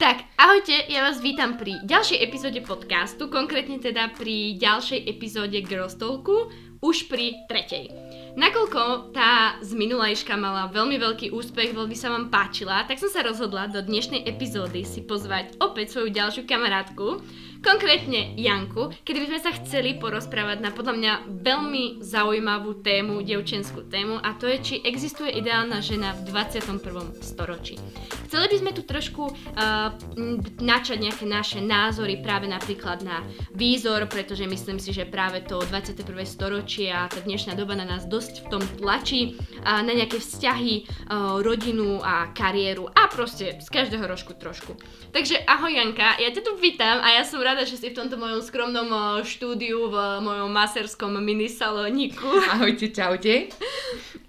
Tak, ahojte, ja vás vítam pri ďalšej epizóde podcastu, konkrétne teda pri ďalšej epizóde Girls Talku, už pri tretej. Nakoľko tá z minulajška mala veľmi veľký úspech, veľmi sa vám páčila, tak som sa rozhodla do dnešnej epizódy si pozvať opäť svoju ďalšiu kamarátku, konkrétne Janku, kedy by sme sa chceli porozprávať na podľa mňa veľmi zaujímavú tému, devčenskú tému a to je, či existuje ideálna žena v 21. storočí. Chceli by sme tu trošku uh, načať nejaké naše názory práve napríklad na výzor, pretože myslím si, že práve to 21. storočie a tá dnešná doba na nás dosť v tom tlačí uh, na nejaké vzťahy, uh, rodinu a kariéru a proste z každého rožku trošku. Takže ahoj Janka, ja ťa tu vítam a ja som rada, že si v tomto mojom skromnom štúdiu v mojom maserskom minisalóniku. Ahojte, čaute.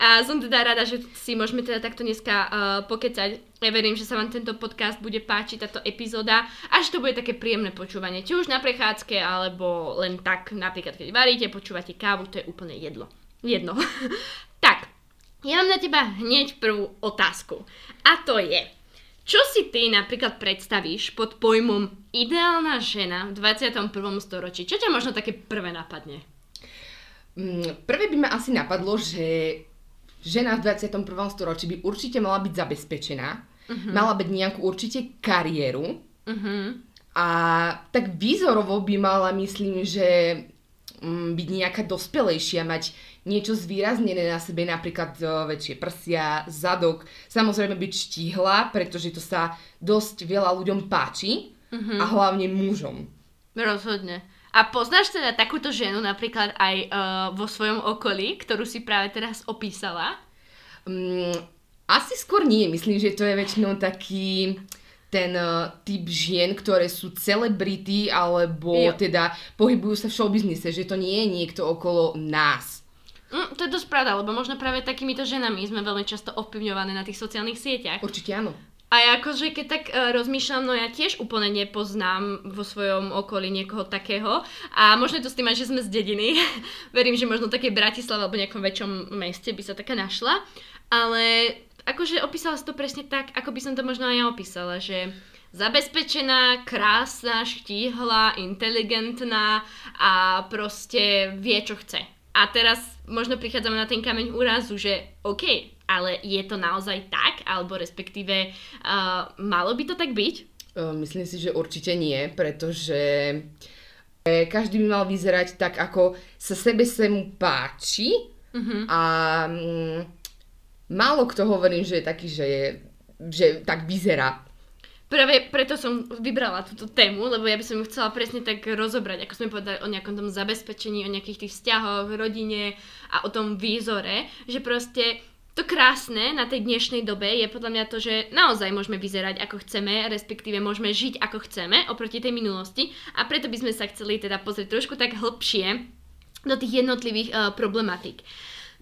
A som teda rada, že si môžeme teda takto dneska uh, pokecať. Ja verím, že sa vám tento podcast bude páčiť, táto epizóda a že to bude také príjemné počúvanie. Či už na prechádzke, alebo len tak, napríklad keď varíte, počúvate kávu, to je úplne jedlo. Jedno. tak, ja mám na teba hneď prvú otázku. A to je, čo si ty napríklad predstavíš pod pojmom ideálna žena v 21. storočí? Čo ťa možno také prvé napadne? Mm, prvé by ma asi napadlo, že žena v 21. storočí by určite mala byť zabezpečená, uh-huh. mala byť nejakú určite kariéru uh-huh. a tak výzorovo by mala, myslím, že byť nejaká dospelejšia, mať niečo zvýraznené na sebe, napríklad uh, väčšie prsia, zadok, samozrejme byť štíhla, pretože to sa dosť veľa ľuďom páči uh-huh. a hlavne mužom. Rozhodne. A poznáš teda takúto ženu napríklad aj uh, vo svojom okolí, ktorú si práve teraz opísala? Um, asi skôr nie. Myslím, že to je väčšinou taký ten uh, typ žien, ktoré sú celebrity alebo jo. teda pohybujú sa v showbiznise, že to nie je niekto okolo nás. Mm, to je dosť pravda, lebo možno práve takýmito ženami sme veľmi často ovplyvňované na tých sociálnych sieťach. Určite áno. A ja akože keď tak uh, rozmýšľam, no ja tiež úplne nepoznám vo svojom okolí niekoho takého. A možno to s tým aj, že sme z dediny. Verím, že možno také Bratislava alebo nejakom väčšom meste by sa taká našla. Ale akože opísala si to presne tak, ako by som to možno aj ja opísala, že zabezpečená, krásna, štíhla, inteligentná a proste vie, čo chce. A teraz možno prichádzame na ten kameň úrazu, že OK, ale je to naozaj tak, alebo respektíve uh, malo by to tak byť? Myslím si, že určite nie, pretože e, každý by mal vyzerať tak, ako sa sebe se mu páči uh-huh. a mm, málo kto hovorí, že je taký, že, je, že tak vyzerá. Práve preto som vybrala túto tému, lebo ja by som ju chcela presne tak rozobrať, ako sme povedali o nejakom tom zabezpečení, o nejakých tých vzťahoch, rodine a o tom výzore, že proste to krásne na tej dnešnej dobe je podľa mňa to, že naozaj môžeme vyzerať ako chceme, respektíve môžeme žiť ako chceme oproti tej minulosti a preto by sme sa chceli teda pozrieť trošku tak hlbšie do tých jednotlivých uh, problematík.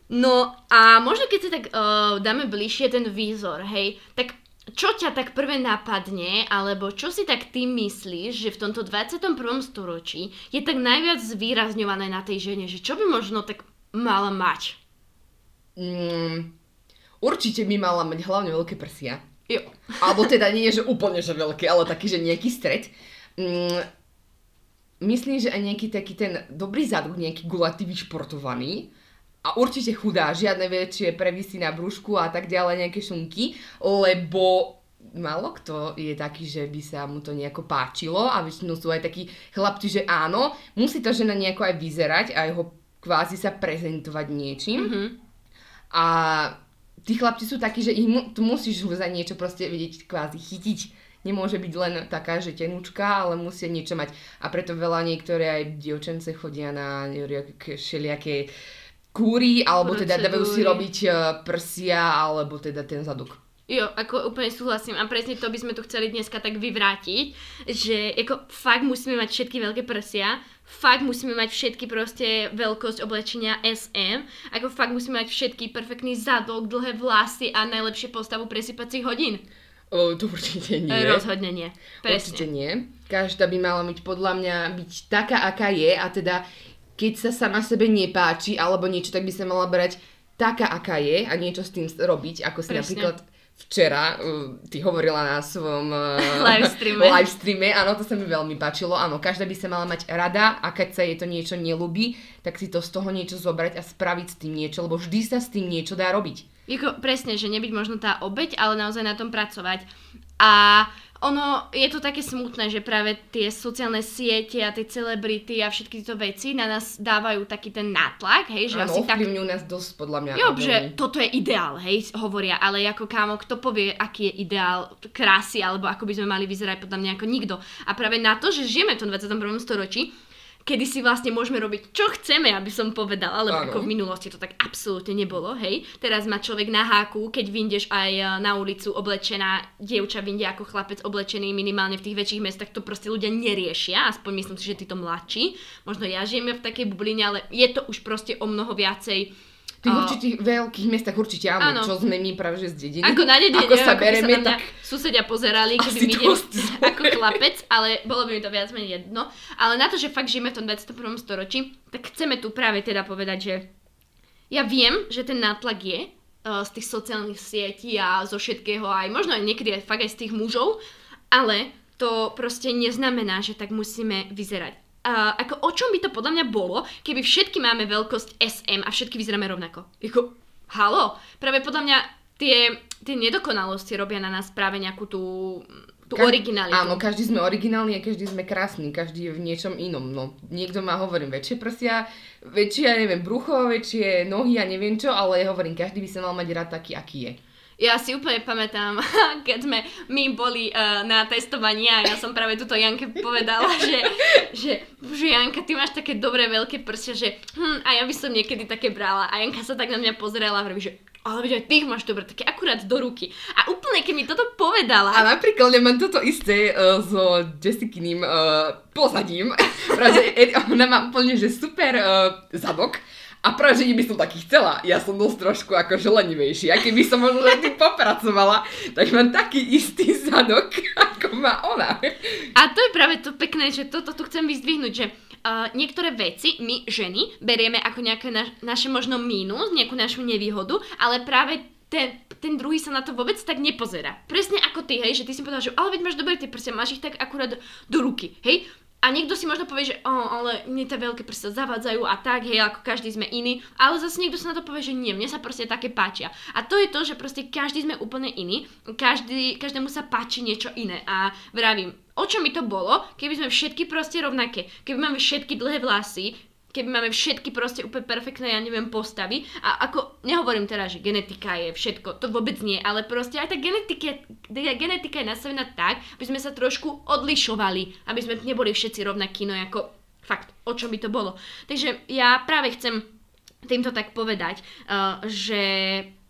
No a možno keď si tak uh, dáme bližšie ten výzor, hej, tak čo ťa tak prvé napadne, alebo čo si tak ty myslíš, že v tomto 21. storočí je tak najviac zvýrazňované na tej žene, že čo by možno tak mala mať? Mm, určite by mala mať hlavne veľké prsia. Jo. Alebo teda nie, že úplne že veľké, ale taký, že nejaký stred. Mm, myslím, že aj nejaký taký ten dobrý zadok, nejaký gulatý, vyšportovaný a určite chudá, žiadne väčšie previsy na brúšku a tak ďalej, nejaké šunky, lebo málo kto je taký, že by sa mu to nejako páčilo a väčšinou sú aj takí chlapci, že áno, musí to žena nejako aj vyzerať a jeho kvázi sa prezentovať niečím. Mm-hmm. A tí chlapci sú takí, že ich mu, tu musíš za niečo proste vedieť kvázi chytiť. Nemôže byť len taká, že tenúčka, ale musí niečo mať. A preto veľa niektoré aj dievčence chodia na všelijaké kúri, alebo Procedúry. teda dávajú si robiť e, prsia, alebo teda ten zadok. Jo, ako úplne súhlasím a presne to by sme tu chceli dneska tak vyvrátiť, že ako fakt musíme mať všetky veľké prsia, fakt musíme mať všetky proste veľkosť oblečenia SM, ako fakt musíme mať všetky perfektný zadok, dlhé vlasy a najlepšie postavu presypacích hodín. O, to určite nie. Rozhodne nie. Presne. Určite nie. Každá by mala byť podľa mňa byť taká, aká je a teda keď sa sama sebe nepáči alebo niečo, tak by sa mala brať taká, aká je a niečo s tým robiť, ako si Presne. napríklad včera, uh, ty hovorila na svojom uh, live streame. live streame, áno, to sa mi veľmi páčilo, áno, každá by sa mala mať rada a keď sa jej to niečo nelúbi, tak si to z toho niečo zobrať a spraviť s tým niečo, lebo vždy sa s tým niečo dá robiť. Jako, presne, že nebyť možno tá obeď, ale naozaj na tom pracovať. A ono je to také smutné, že práve tie sociálne siete a tie celebrity a všetky tieto veci na nás dávajú taký ten nátlak, hej, že Áno, asi tak... nás dosť, podľa mňa. Jo, že toto je ideál, hej, hovoria, ale ako kámo, kto povie, aký je ideál krásy, alebo ako by sme mali vyzerať, podľa mňa ako nikto. A práve na to, že žijeme v tom 21. storočí, kedy si vlastne môžeme robiť, čo chceme, aby som povedala, lebo ako v minulosti to tak absolútne nebolo, hej. Teraz má človek na háku, keď vyjdeš aj e, na ulicu oblečená, dievča vyjde ako chlapec oblečený minimálne v tých väčších mestách, to proste ľudia neriešia, aspoň myslím si, že títo mladší. Možno ja žijem v takej bubline, ale je to už proste o mnoho viacej V tých a- určitých veľkých mestách určite áno, Áno. čo sme my práve že z dediny. Ako na dedine, Ako sa ako bereme, na mňa tak susedia pozerali, keby mi idem ako chlapec, ale bolo by mi to viac menej jedno. Ale na to, že fakt žijeme v tom 21. storočí, tak chceme tu práve teda povedať, že ja viem, že ten nátlak je uh, z tých sociálnych sietí a zo všetkého, aj možno aj niekedy aj fakt aj z tých mužov, ale to proste neznamená, že tak musíme vyzerať. Uh, ako o čom by to podľa mňa bolo, keby všetky máme veľkosť SM a všetky vyzeráme rovnako? Jako, halo, práve podľa mňa tie, tie nedokonalosti robia na nás práve nejakú tú, tú Ka- originalitu. Áno, každý sme originálni a každý sme krásny, každý je v niečom inom. No, niekto má, hovorím, väčšie prsia, väčšie, ja neviem, brucho, väčšie nohy a neviem čo, ale hovorím, každý by sa mal mať rád taký, aký je. Ja si úplne pamätám, keď sme my boli uh, na testovaní a ja som práve túto Janke povedala, že, že, že Janka, ty máš také dobré veľké prsia, že hm, a ja by som niekedy také brala. A Janka sa tak na mňa pozerala a hovorí, že ale veď aj tých máš dobre, také akurát do ruky. A úplne, keď mi toto povedala, A napríklad ja mám toto isté uh, so Jessicyným uh, pozadím, pretože Ed- ona má úplne, že super uh, zadok, a práve, že by som taký chcela. Ja som dosť trošku akože lenivejší. A keby som možno s tým popracovala, tak mám taký istý zadok, ako má ona. A to je práve to pekné, že toto tu chcem vyzdvihnúť, že uh, niektoré veci my, ženy, berieme ako nejaké naš, naše možno mínus, nejakú našu nevýhodu, ale práve ten, ten druhý sa na to vôbec tak nepozerá. Presne ako ty, hej, že ty si povedal, že ale veď máš dobré tie prsia, máš ich tak akurát do ruky, hej. A niekto si možno povie, že o, ale mne tie veľké prsia zavádzajú a tak, hej, ako každý sme iný. Ale zase niekto sa na to povie, že nie, mne sa proste také páčia. A to je to, že proste každý sme úplne iný, každý, každému sa páči niečo iné. A vravím, o čom by to bolo, keby sme všetky proste rovnaké, keby máme všetky dlhé vlasy, keby máme všetky proste úplne perfektné, ja neviem, postavy. A ako, nehovorím teraz, že genetika je všetko, to vôbec nie, ale proste aj tá genetika, genetika je nastavená tak, aby sme sa trošku odlišovali, aby sme neboli všetci rovnakí, no ako fakt, o čom by to bolo. Takže ja práve chcem týmto tak povedať, uh, že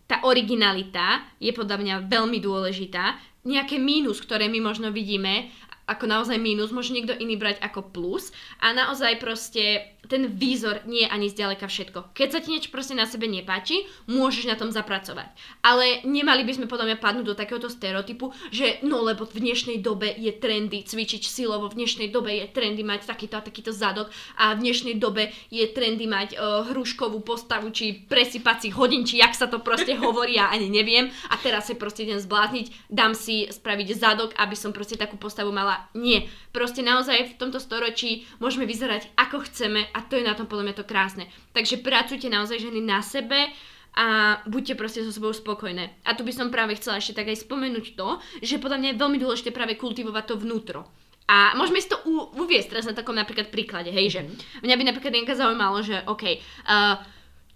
tá originalita je podľa mňa veľmi dôležitá. Nejaké mínus, ktoré my možno vidíme, ako naozaj mínus, môže niekto iný brať ako plus a naozaj proste ten výzor nie je ani zďaleka všetko. Keď sa ti niečo proste na sebe nepáči, môžeš na tom zapracovať. Ale nemali by sme podľa mňa padnúť do takéhoto stereotypu, že no lebo v dnešnej dobe je trendy cvičiť silovo, v dnešnej dobe je trendy mať takýto a takýto zadok a v dnešnej dobe je trendy mať uh, hruškovú postavu, či presypacích hodín, či jak sa to proste hovorí, ja ani neviem. A teraz sa proste idem zblázniť, dám si spraviť zadok, aby som proste takú postavu mala. Nie. Proste naozaj v tomto storočí môžeme vyzerať ako chceme a to je na tom podľa mňa to krásne. Takže pracujte naozaj ženy na sebe a buďte proste so sebou spokojné. A tu by som práve chcela ešte tak aj spomenúť to, že podľa mňa je veľmi dôležité práve kultivovať to vnútro. A môžeme si to u- uviesť teraz na takom napríklad príklade, hej, že mňa by napríklad Janka zaujímalo, že OK, uh,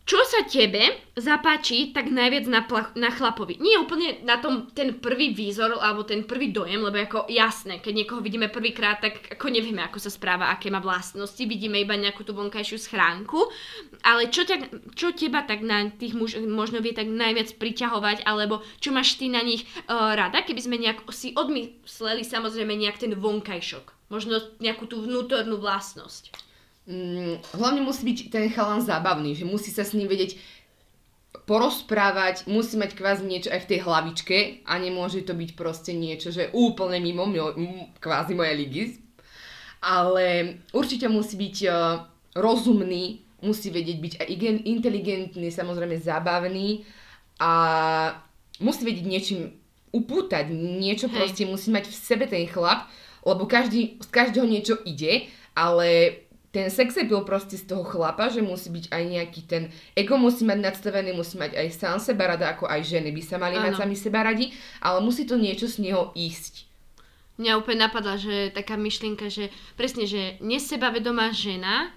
čo sa tebe zapáči tak najviac na, plach, na chlapovi? Nie úplne na tom ten prvý výzor alebo ten prvý dojem, lebo ako jasné, keď niekoho vidíme prvýkrát, tak ako nevieme, ako sa správa, aké má vlastnosti, vidíme iba nejakú tú vonkajšiu schránku, ale čo, ťa, čo teba tak na tých muž možno vie tak najviac priťahovať, alebo čo máš ty na nich uh, rada, keby sme nejak si odmysleli samozrejme nejak ten vonkajšok, možno nejakú tú vnútornú vlastnosť. Mm, hlavne musí byť ten chalan zábavný, že musí sa s ním vedieť porozprávať, musí mať kvázi niečo aj v tej hlavičke a nemôže to byť proste niečo, že úplne mimo mňo, m- kvázi moje ligy. Ale určite musí byť uh, rozumný, musí vedieť byť aj igen- inteligentný, samozrejme zábavný a musí vedieť niečím upútať, niečo Hej. proste musí mať v sebe ten chlap, lebo každý, z každého niečo ide, ale ten sex appeal proste z toho chlapa, že musí byť aj nejaký ten ego musí mať nadstavený, musí mať aj sám seba rada, ako aj ženy by sa mali mať Áno. sami seba radi, ale musí to niečo z neho ísť. Mňa úplne napadla, že taká myšlienka, že presne, že nesebavedomá žena,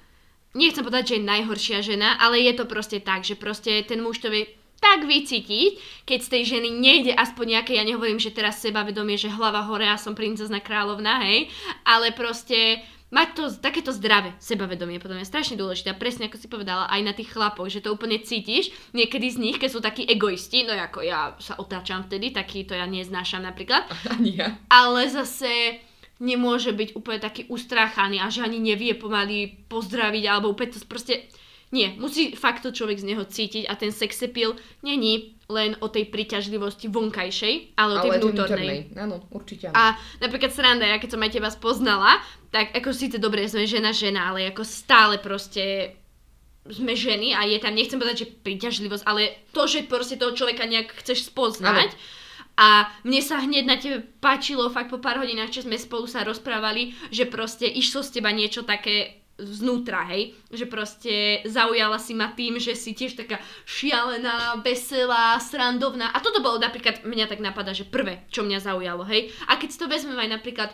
nechcem povedať, že je najhoršia žena, ale je to proste tak, že proste ten muž to vie tak vycítiť, keď z tej ženy nejde aspoň nejaké, ja nehovorím, že teraz sebavedomie, že hlava hore a som princezna kráľovna, hej, ale proste mať to, takéto zdravé sebavedomie, podľa mňa je strašne dôležité. A presne ako si povedala, aj na tých chlapoch, že to úplne cítiš. Niekedy z nich, keď sú takí egoisti, no ako ja sa otáčam vtedy, taký to ja neznášam napríklad, Ani ja. ale zase nemôže byť úplne taký ustráchaný a že ani nevie pomaly pozdraviť alebo úplne to proste... Nie, musí fakt to človek z neho cítiť a ten sex appeal není len o tej príťažlivosti vonkajšej, ale o tej Ale vnútornej. Áno, určite áno. A napríklad sranda, ja keď som aj teba spoznala, tak ako síce dobre, sme žena žena, ale ako stále proste sme ženy a je tam, nechcem povedať, že príťažlivosť, ale to, že proste toho človeka nejak chceš spoznať. A mne sa hneď na tebe páčilo, fakt po pár hodinách, čo sme spolu sa rozprávali, že proste išlo z teba niečo také znútra, hej, že proste zaujala si ma tým, že si tiež taká šialená, veselá, srandovná. A toto bolo napríklad, mňa tak napadá, že prvé, čo mňa zaujalo, hej, a keď si to vezmeme aj napríklad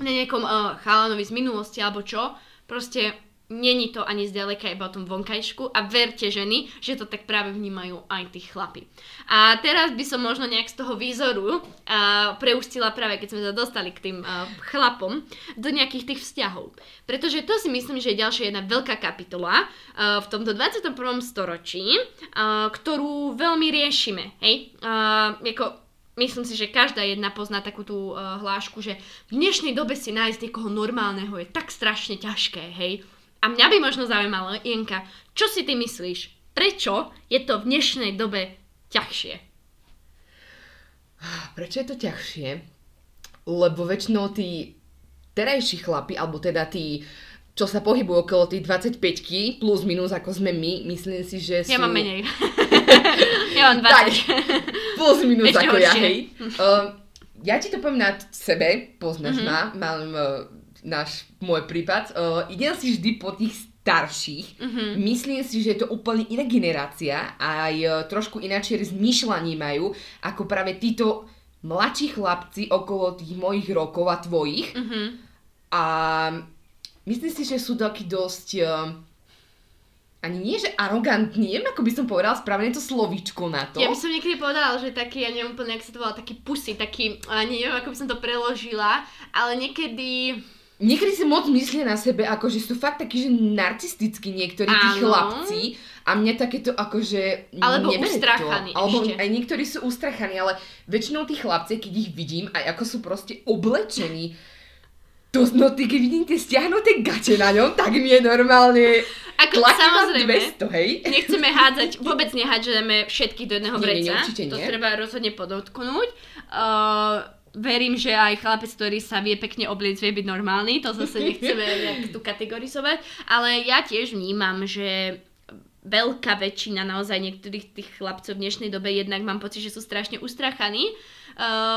na nejakom uh, chalanovi z minulosti alebo čo, proste není to ani zďaleka iba o tom vonkajšku a verte ženy, že to tak práve vnímajú aj tí chlapi. A teraz by som možno nejak z toho výzoru uh, preustila práve, keď sme sa dostali k tým uh, chlapom, do nejakých tých vzťahov. Pretože to si myslím, že je ďalšia jedna veľká kapitola uh, v tomto 21. storočí, uh, ktorú veľmi riešime. Hej? Uh, ako Myslím si, že každá jedna pozná takú tú uh, hlášku, že v dnešnej dobe si nájsť niekoho normálneho je tak strašne ťažké, hej. A mňa by možno zaujímalo, Jenka, čo si ty myslíš? Prečo je to v dnešnej dobe ťažšie? Prečo je to ťažšie? Lebo väčšinou tí terajší chlapi, alebo teda tí, čo sa pohybujú okolo tých 25 plus minus ako sme my, myslím si, že sú... Ja mám menej. ja mám 20. Tak, plus minus Ešte ako ja, horšie. hej. Uh, ja ti to poviem na sebe, poznáš Mhm. ma, mám uh, náš, môj prípad. Uh, idem si vždy po tých starších. Mhm. Myslím si, že je to úplne iná generácia, aj uh, trošku ináčie zmýšľanie majú, ako práve títo mladší chlapci okolo tých mojich rokov a tvojich. Mhm. A myslím si, že sú takí dosť... Uh, ani nie, že arogantní, neviem, ako by som povedala správne to slovíčko na to. Ja by som niekedy povedala, že taký, ja neviem úplne, jak sa to volá, taký pusy, taký, ani neviem, ako by som to preložila, ale niekedy... Niekedy si moc myslia na sebe, ako že sú fakt takí, že narcistickí niektorí tí Áno. chlapci a mňa takéto akože Alebo ustrachaní to. Alebo ešte. aj niektorí sú ustrachaní, ale väčšinou tí chlapci, keď ich vidím, aj ako sú proste oblečení, to, no ty keď vidím tie stiahnuté gate na ňom, tak mi je normálne Ako samozrejme, 200, hej? Nechceme hádzať, vôbec nehádžeme všetky do jedného Nie, nie, nie, vreca. to nie. treba rozhodne podotknúť. Uh, verím, že aj chlapec, ktorý sa vie pekne obliecť, vie byť normálny. To zase nechceme nejak tu kategorizovať. Ale ja tiež vnímam, že veľká väčšina naozaj niektorých tých chlapcov v dnešnej dobe jednak mám pocit, že sú strašne ustrachaní,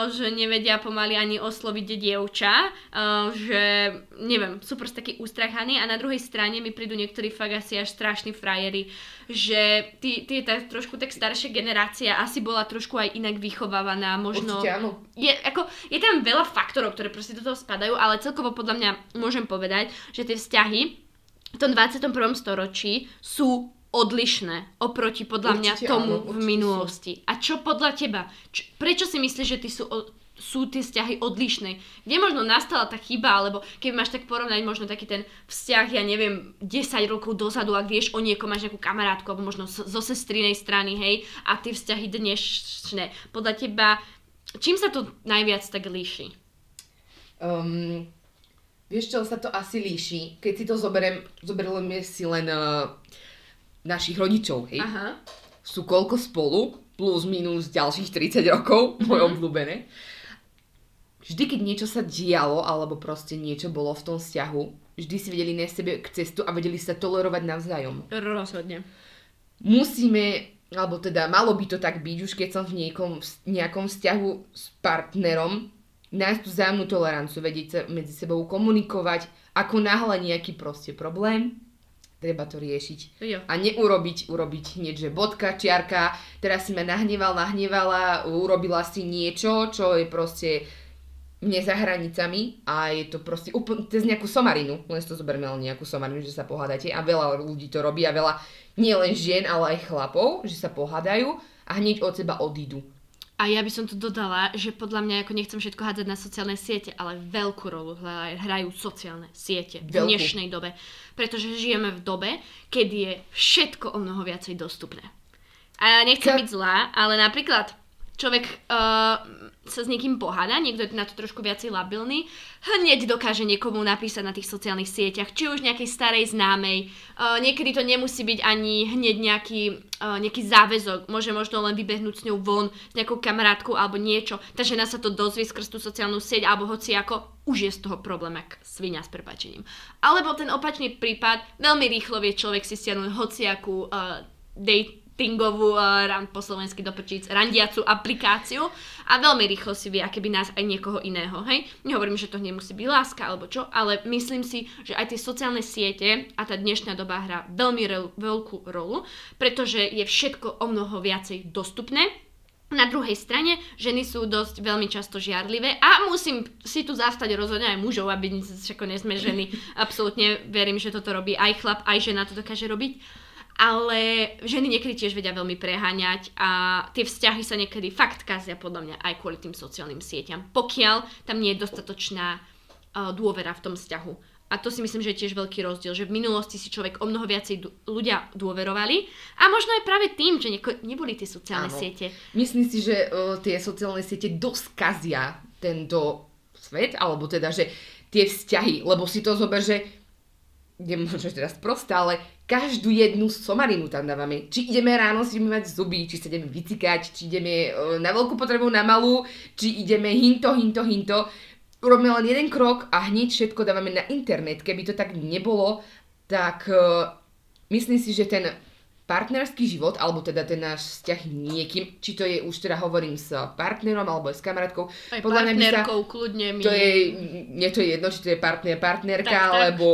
že nevedia pomaly ani osloviť dievča, uh, že neviem, sú proste takí ustrachaní a na druhej strane mi prídu niektorí fakt asi až strašní frajeri, že ty, ty tá trošku tak staršia generácia asi bola trošku aj inak vychovávaná, možno Určite áno. je, ako, je tam veľa faktorov, ktoré proste do toho spadajú, ale celkovo podľa mňa môžem povedať, že tie vzťahy v tom 21. storočí sú odlišné oproti podľa mňa Určite tomu áno, v minulosti. A čo podľa teba? Č- prečo si myslíš, že ty sú, o- sú tie vzťahy odlišné? Kde možno nastala tá chyba, alebo keď máš tak porovnať možno taký ten vzťah, ja neviem, 10 rokov dozadu, ak vieš o niekom, máš nejakú kamarátku, alebo možno z- zo sestrinej strany, hej, a tie vzťahy dnešné. Podľa teba, čím sa to najviac tak líši? Um, vieš čo, sa to asi líši, keď si to zoberiem, zoberieme si len uh, našich rodičov, hej? Aha. Sú koľko spolu, plus minus ďalších 30 rokov, moje obľúbené. Vždy, keď niečo sa dialo, alebo proste niečo bolo v tom vzťahu, vždy si vedeli na sebe k cestu a vedeli sa tolerovať navzájom. Rozhodne. Musíme alebo teda malo by to tak byť, už keď som v niekom, nejakom vzťahu s partnerom, nájsť tú vzájomnú toleranciu, vedieť sa medzi sebou komunikovať, ako náhle nejaký proste problém, treba to riešiť. Jo. A neurobiť, urobiť hneď, že bodka, čiarka, teraz si ma nahneval, nahnevala, urobila si niečo, čo je proste mne za hranicami a je to proste úplne cez nejakú somarinu, len si to zoberme len nejakú somarinu, že sa pohádate a veľa ľudí to robí a veľa nie len žien, ale aj chlapov, že sa pohádajú a hneď od seba odídu. A ja by som tu dodala, že podľa mňa, ako nechcem všetko hádzať na sociálne siete, ale veľkú rolu hrajú sociálne siete v Veľkú. dnešnej dobe. Pretože žijeme v dobe, kedy je všetko o mnoho viacej dostupné. A ja nechcem Ka- byť zlá, ale napríklad človek uh, sa s niekým poháda, niekto je na to trošku viacej labilný, hneď dokáže niekomu napísať na tých sociálnych sieťach, či už nejakej starej známej, uh, niekedy to nemusí byť ani hneď nejaký, uh, nejaký záväzok, môže možno len vybehnúť s ňou von, s nejakou kamarátkou alebo niečo, tá žena sa to dozvie skrz tú sociálnu sieť alebo hoci ako, už je z toho problém, ak svinia s prepačením. Alebo ten opačný prípad, veľmi rýchlo vie človek si stiahnuť hociakú uh, datingovú, uh, ran, po slovensky do prčíc, randiacu aplikáciu a veľmi rýchlo si vie, aké by nás aj niekoho iného, hej. Nehovorím, že to nemusí byť láska alebo čo, ale myslím si, že aj tie sociálne siete a tá dnešná doba hrá veľmi re- veľkú rolu, pretože je všetko o mnoho viacej dostupné, na druhej strane, ženy sú dosť veľmi často žiarlivé a musím si tu zastať rozhodne aj mužov, aby všako nie sme ženy. Absolútne verím, že toto robí aj chlap, aj žena to dokáže robiť. Ale ženy niekedy tiež vedia veľmi preháňať a tie vzťahy sa niekedy fakt kazia podľa mňa aj kvôli tým sociálnym sieťam. Pokiaľ tam nie je dostatočná uh, dôvera v tom vzťahu. A to si myslím, že je tiež veľký rozdiel, že v minulosti si človek o mnoho viacej d- ľudia dôverovali a možno aj práve tým, že neko- neboli tie sociálne Áno. siete. Myslím si, že uh, tie sociálne siete dosť kazia tento svet, alebo teda, že tie vzťahy, lebo si to zober, že že teraz prostá, ale každú jednu somarinu tam dávame. Či ideme ráno si mať zuby, či sa ideme vycikať, či ideme uh, na veľkú potrebu, na malú, či ideme hinto, hinto, hinto. Urobíme len jeden krok a hneď všetko dávame na internet. Keby to tak nebolo, tak uh, myslím si, že ten partnerský život, alebo teda ten náš vzťah niekým, či to je už teda hovorím s partnerom alebo s kamarátkou, Aj podľa mňa by sa, partnerkou, kľudne mi. to je, mne to je jedno, či to je partner, partnerka, Tak, tak. lebo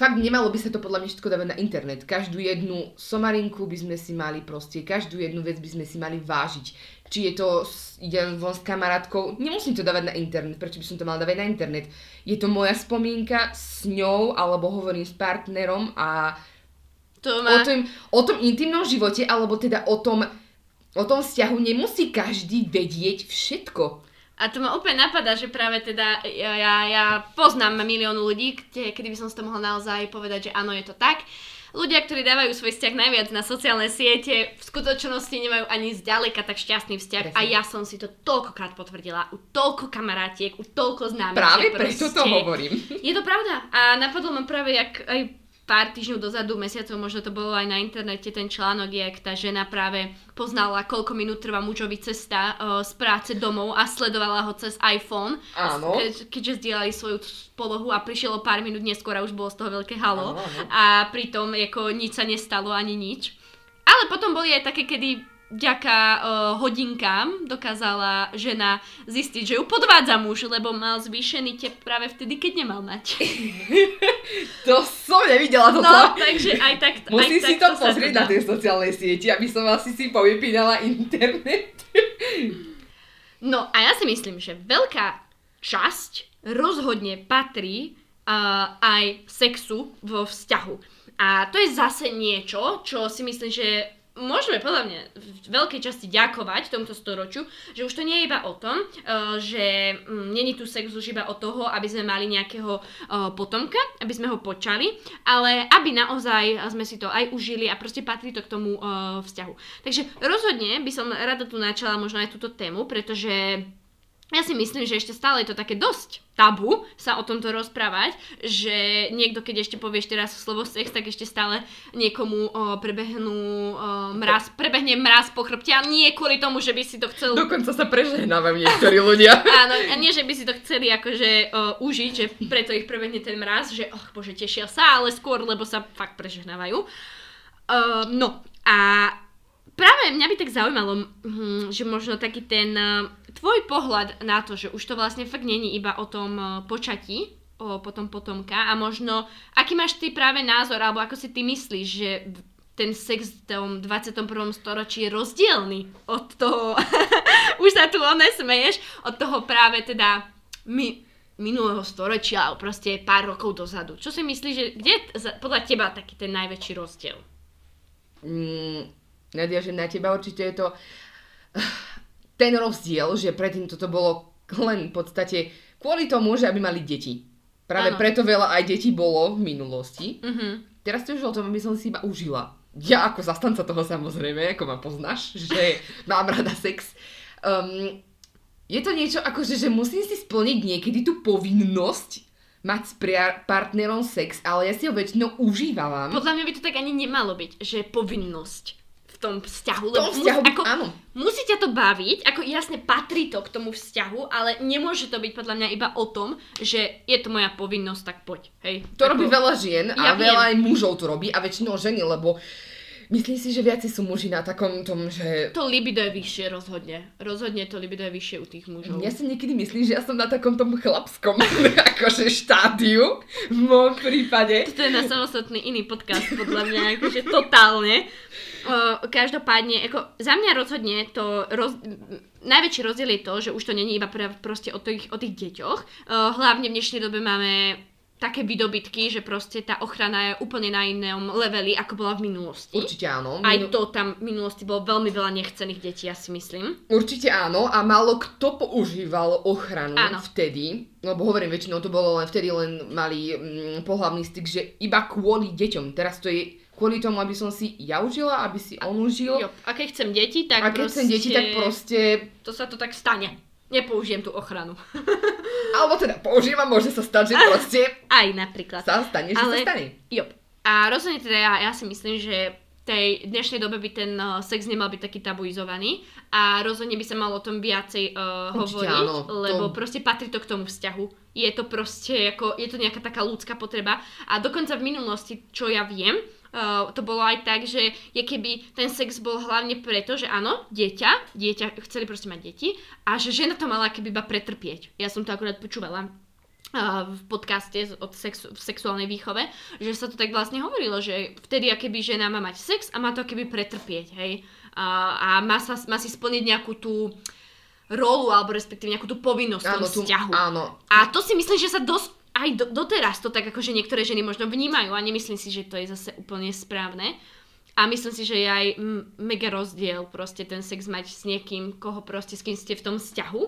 fakt nemalo by sa to podľa mňa všetko dávať na internet. Každú jednu somarinku by sme si mali proste, každú jednu vec by sme si mali vážiť. Či je to, idem von s kamarátkou, nemusím to dávať na internet, prečo by som to mal dávať na internet. Je to moja spomienka s ňou, alebo hovorím s partnerom a To o, má... tom, o tom intimnom živote, alebo teda o tom, o tom vzťahu nemusí každý vedieť všetko. A to ma úplne napadá, že práve teda ja, ja, ja poznám milión ľudí, kde, kedy by som si to mohla naozaj povedať, že áno, je to tak. Ľudia, ktorí dávajú svoj vzťah najviac na sociálne siete, v skutočnosti nemajú ani zďaleka tak šťastný vzťah. Presne. A ja som si to toľkokrát potvrdila. U toľko kamarátiek, u toľko známych. Práve preto to hovorím. Je to pravda. A napadlo ma práve, jak aj pár týždňov dozadu, mesiacov, možno to bolo aj na internete, ten článok, jak tá žena práve poznala, koľko minút trvá mužovi cesta uh, z práce domov a sledovala ho cez iPhone. Áno. Ke, keďže zdieľali svoju polohu a prišiel o pár minút neskôr a už bolo z toho veľké halo. Áno, áno. A pritom ako nič sa nestalo ani nič. Ale potom boli aj také, kedy vďaka uh, hodinkám dokázala žena zistiť, že ju podvádza muž, lebo mal zvýšený tep práve vtedy, keď nemal mať. To som nevidela toto. No, takže aj tak Musím aj si takto to sa pozrieť na tie sociálne siete, aby som asi si povypínala internet. No a ja si myslím, že veľká časť rozhodne patrí uh, aj sexu vo vzťahu. A to je zase niečo, čo si myslím, že môžeme podľa mňa v veľkej časti ďakovať tomuto storočiu, že už to nie je iba o tom, uh, že mm, není tu sex už iba o toho, aby sme mali nejakého uh, potomka, aby sme ho počali, ale aby naozaj sme si to aj užili a proste patrí to k tomu uh, vzťahu. Takže rozhodne by som rada tu načala možno aj túto tému, pretože ja si myslím, že ešte stále je to také dosť tabu sa o tomto rozprávať, že niekto, keď ešte povieš teraz slovo sex, tak ešte stále niekomu o, prebehnú o, mraz, prebehne mraz po chrbte a nie kvôli tomu, že by si to chcel... Dokonca sa prežehnávajú niektorí ľudia. Áno, a nie, že by si to chceli akože o, užiť, že preto ich prebehne ten mraz, že oh bože, tešia sa, ale skôr, lebo sa fakt prežehnávajú. Uh, no a práve mňa by tak zaujímalo, hm, že možno taký ten tvoj pohľad na to, že už to vlastne fakt není iba o tom uh, počatí, o potom potomka a možno, aký máš ty práve názor, alebo ako si ty myslíš, že ten sex v tom 21. storočí je rozdielný od toho, už sa tu smeješ, od toho práve teda my, minulého storočia, alebo proste pár rokov dozadu. Čo si myslíš, že kde je podľa teba taký ten najväčší rozdiel? Mm, Nadia, že na teba určite je to ten rozdiel, že predtým toto bolo len v podstate kvôli tomu, že aby mali deti. Práve ano. preto veľa aj detí bolo v minulosti. Uh-huh. Teraz to už o tom, aby som si iba užila. Ja ako zastanca toho samozrejme, ako ma poznáš, že mám rada sex. Um, je to niečo ako, že, že musím si splniť niekedy tú povinnosť mať s partnerom sex, ale ja si ho väčšinou užívam. Podľa mňa by to tak ani nemalo byť, že povinnosť tom vzťahu. V tom vzťahu, mus, ako, áno. Musí ťa to baviť, ako jasne patrí to k tomu vzťahu, ale nemôže to byť podľa mňa iba o tom, že je to moja povinnosť, tak poď. Hej. To ako, robí veľa žien a ja veľa viem. aj mužov to robí a väčšinou ženy, lebo Myslím si, že viaci sú muži na takom tom, že... To libido je vyššie rozhodne. Rozhodne to libido je vyššie u tých mužov. Ja si niekedy myslím, že ja som na takom tom chlapskom akože štádiu v môjom prípade. Toto je na samostatný iný podcast podľa mňa, akože totálne. Uh, každopádne, ako za mňa rozhodne to roz, najväčší rozdiel je to, že už to není iba pre, proste o tých, o tých deťoch. Uh, hlavne v dnešnej dobe máme také výdobytky, že proste tá ochrana je úplne na inom leveli, ako bola v minulosti. Určite áno. Aj to tam v minulosti bolo veľmi veľa nechcených detí, ja si myslím. Určite áno a málo kto používal ochranu áno. vtedy, lebo hovorím, väčšinou to bolo len vtedy len mali mm, pohľavný styk, že iba kvôli deťom. Teraz to je kvôli tomu, aby som si ja užila, aby si on užil. Jo, a keď chcem deti, tak a keď proste... chcem deti, tak proste... To sa to tak stane nepoužijem tú ochranu. Alebo teda používam, môže sa stať, že proste... Aj napríklad. Sa stane, že Ale, sa stane. Jo. A rozhodne teda ja, ja si myslím, že tej dnešnej dobe by ten uh, sex nemal byť taký tabuizovaný a rozhodne by sa malo o tom viacej uh, hovoriť, áno, lebo to... proste patrí to k tomu vzťahu. Je to proste ako, je to nejaká taká ľudská potreba a dokonca v minulosti, čo ja viem, Uh, to bolo aj tak, že je keby ten sex bol hlavne preto, že áno, dieťa, dieťa chceli proste mať deti a že žena to mala keby iba pretrpieť. Ja som to akurát počúvala uh, v podcaste od sexu, v sexuálnej výchove, že sa to tak vlastne hovorilo, že vtedy keby žena má mať sex a má to keby pretrpieť, hej. Uh, a má, sa, má si splniť nejakú tú rolu alebo respektíve nejakú tú povinnosť áno, v vzťahu. Áno. A to si myslím, že sa dosť aj do, doteraz to tak akože niektoré ženy možno vnímajú a nemyslím si, že to je zase úplne správne. A myslím si, že je aj mega rozdiel proste ten sex mať s niekým, koho proste s kým ste v tom vzťahu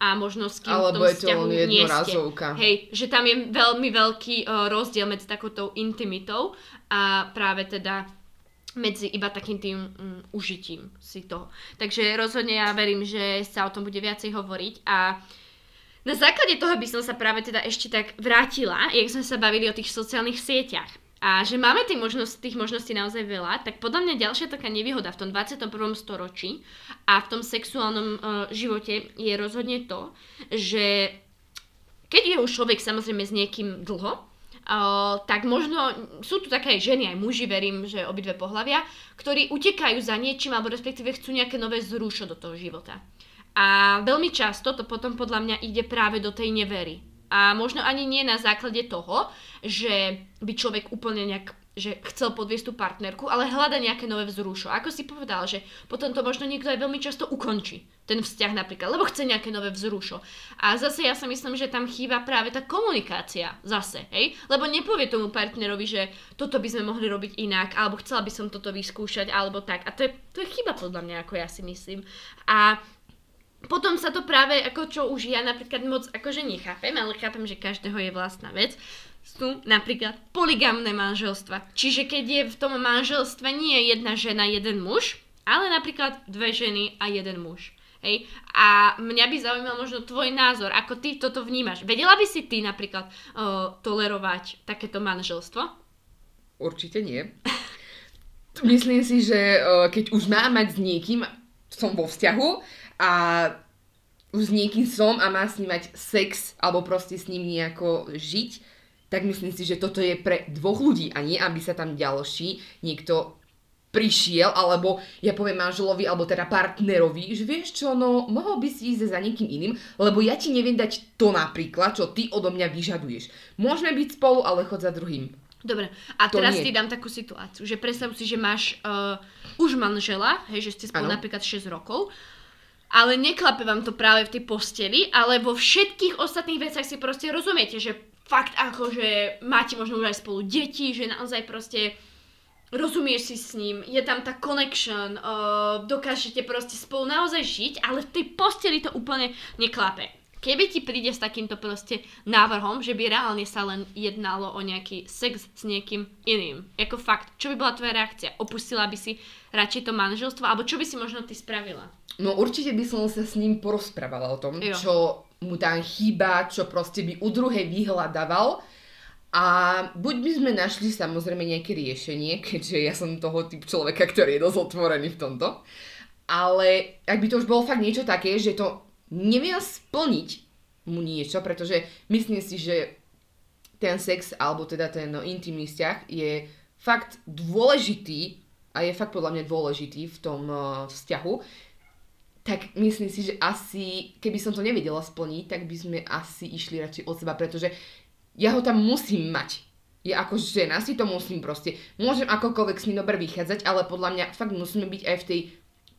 a možno s kým Alebo v tom vzťahu nie ste. Hej, že tam je veľmi veľký uh, rozdiel medzi takoutou intimitou a práve teda medzi iba takým tým um, užitím si toho. Takže rozhodne ja verím, že sa o tom bude viacej hovoriť a uh, na základe toho by som sa práve teda ešte tak vrátila, jak sme sa bavili o tých sociálnych sieťach. A že máme tých, možnosť, tých možností naozaj veľa, tak podľa mňa ďalšia taká nevýhoda v tom 21. storočí a v tom sexuálnom uh, živote je rozhodne to, že keď je už človek samozrejme s niekým dlho, uh, tak možno sú tu také aj ženy, aj muži, verím, že obidve pohľavia, ktorí utekajú za niečím alebo respektíve chcú nejaké nové zrušo do toho života. A veľmi často to potom podľa mňa ide práve do tej nevery. A možno ani nie na základe toho, že by človek úplne nejak že chcel podviesť tú partnerku, ale hľada nejaké nové vzrušo. Ako si povedal, že potom to možno niekto aj veľmi často ukončí, ten vzťah napríklad, lebo chce nejaké nové vzrušo. A zase ja si myslím, že tam chýba práve tá komunikácia zase, hej? Lebo nepovie tomu partnerovi, že toto by sme mohli robiť inak, alebo chcela by som toto vyskúšať, alebo tak. A to je, to je chyba podľa mňa, ako ja si myslím. A potom sa to práve, ako čo už ja napríklad moc akože nechápem, ale chápem, že každého je vlastná vec, sú napríklad poligamné manželstva. Čiže keď je v tom manželstve nie jedna žena, jeden muž, ale napríklad dve ženy a jeden muž. Hej. A mňa by zaujímal možno tvoj názor, ako ty toto vnímaš. Vedela by si ty napríklad uh, tolerovať takéto manželstvo? Určite nie. Myslím si, že uh, keď už mám mať s niekým, som vo vzťahu a už s niekým som a má s ním mať sex alebo proste s ním nejako žiť, tak myslím si, že toto je pre dvoch ľudí a nie, aby sa tam ďalší niekto prišiel, alebo ja poviem manželovi, alebo teda partnerovi, že vieš čo, no mohol by si ísť za niekým iným, lebo ja ti neviem dať to napríklad, čo ty odo mňa vyžaduješ. Môžeme byť spolu, ale chod za druhým. Dobre, a To teraz nie. ti dám takú situáciu, že predstav si, že máš uh, už manžela, hej, že ste spolu Áno. napríklad 6 rokov, ale neklape vám to práve v tej posteli, ale vo všetkých ostatných veciach si proste rozumiete, že fakt ako, že máte možno už aj spolu deti, že naozaj proste rozumieš si s ním, je tam tá connection, uh, dokážete proste spolu naozaj žiť, ale v tej posteli to úplne neklape. Keby ti príde s takýmto proste návrhom, že by reálne sa len jednalo o nejaký sex s niekým iným, ako fakt, čo by bola tvoja reakcia? Opustila by si radšej to manželstvo, alebo čo by si možno ty spravila? No určite by som sa s ním porozprávala o tom, Jo. čo mu tam chýba, čo proste by u druhej vyhľadával. A buď by sme našli samozrejme nejaké riešenie, keďže ja som toho typ človeka, ktorý je dosť otvorený v tomto. Ale ak by to už bolo fakt niečo také, že to neviem splniť mu niečo, pretože myslím si, že ten sex, alebo teda ten no, intimný vzťah je fakt dôležitý a je fakt podľa mňa dôležitý v tom uh, vzťahu, tak myslím si, že asi, keby som to nevedela splniť, tak by sme asi išli radšej od seba, pretože ja ho tam musím mať. Ja ako žena si to musím proste, môžem akokoľvek s ním dobre vychádzať, ale podľa mňa fakt musíme byť aj v tej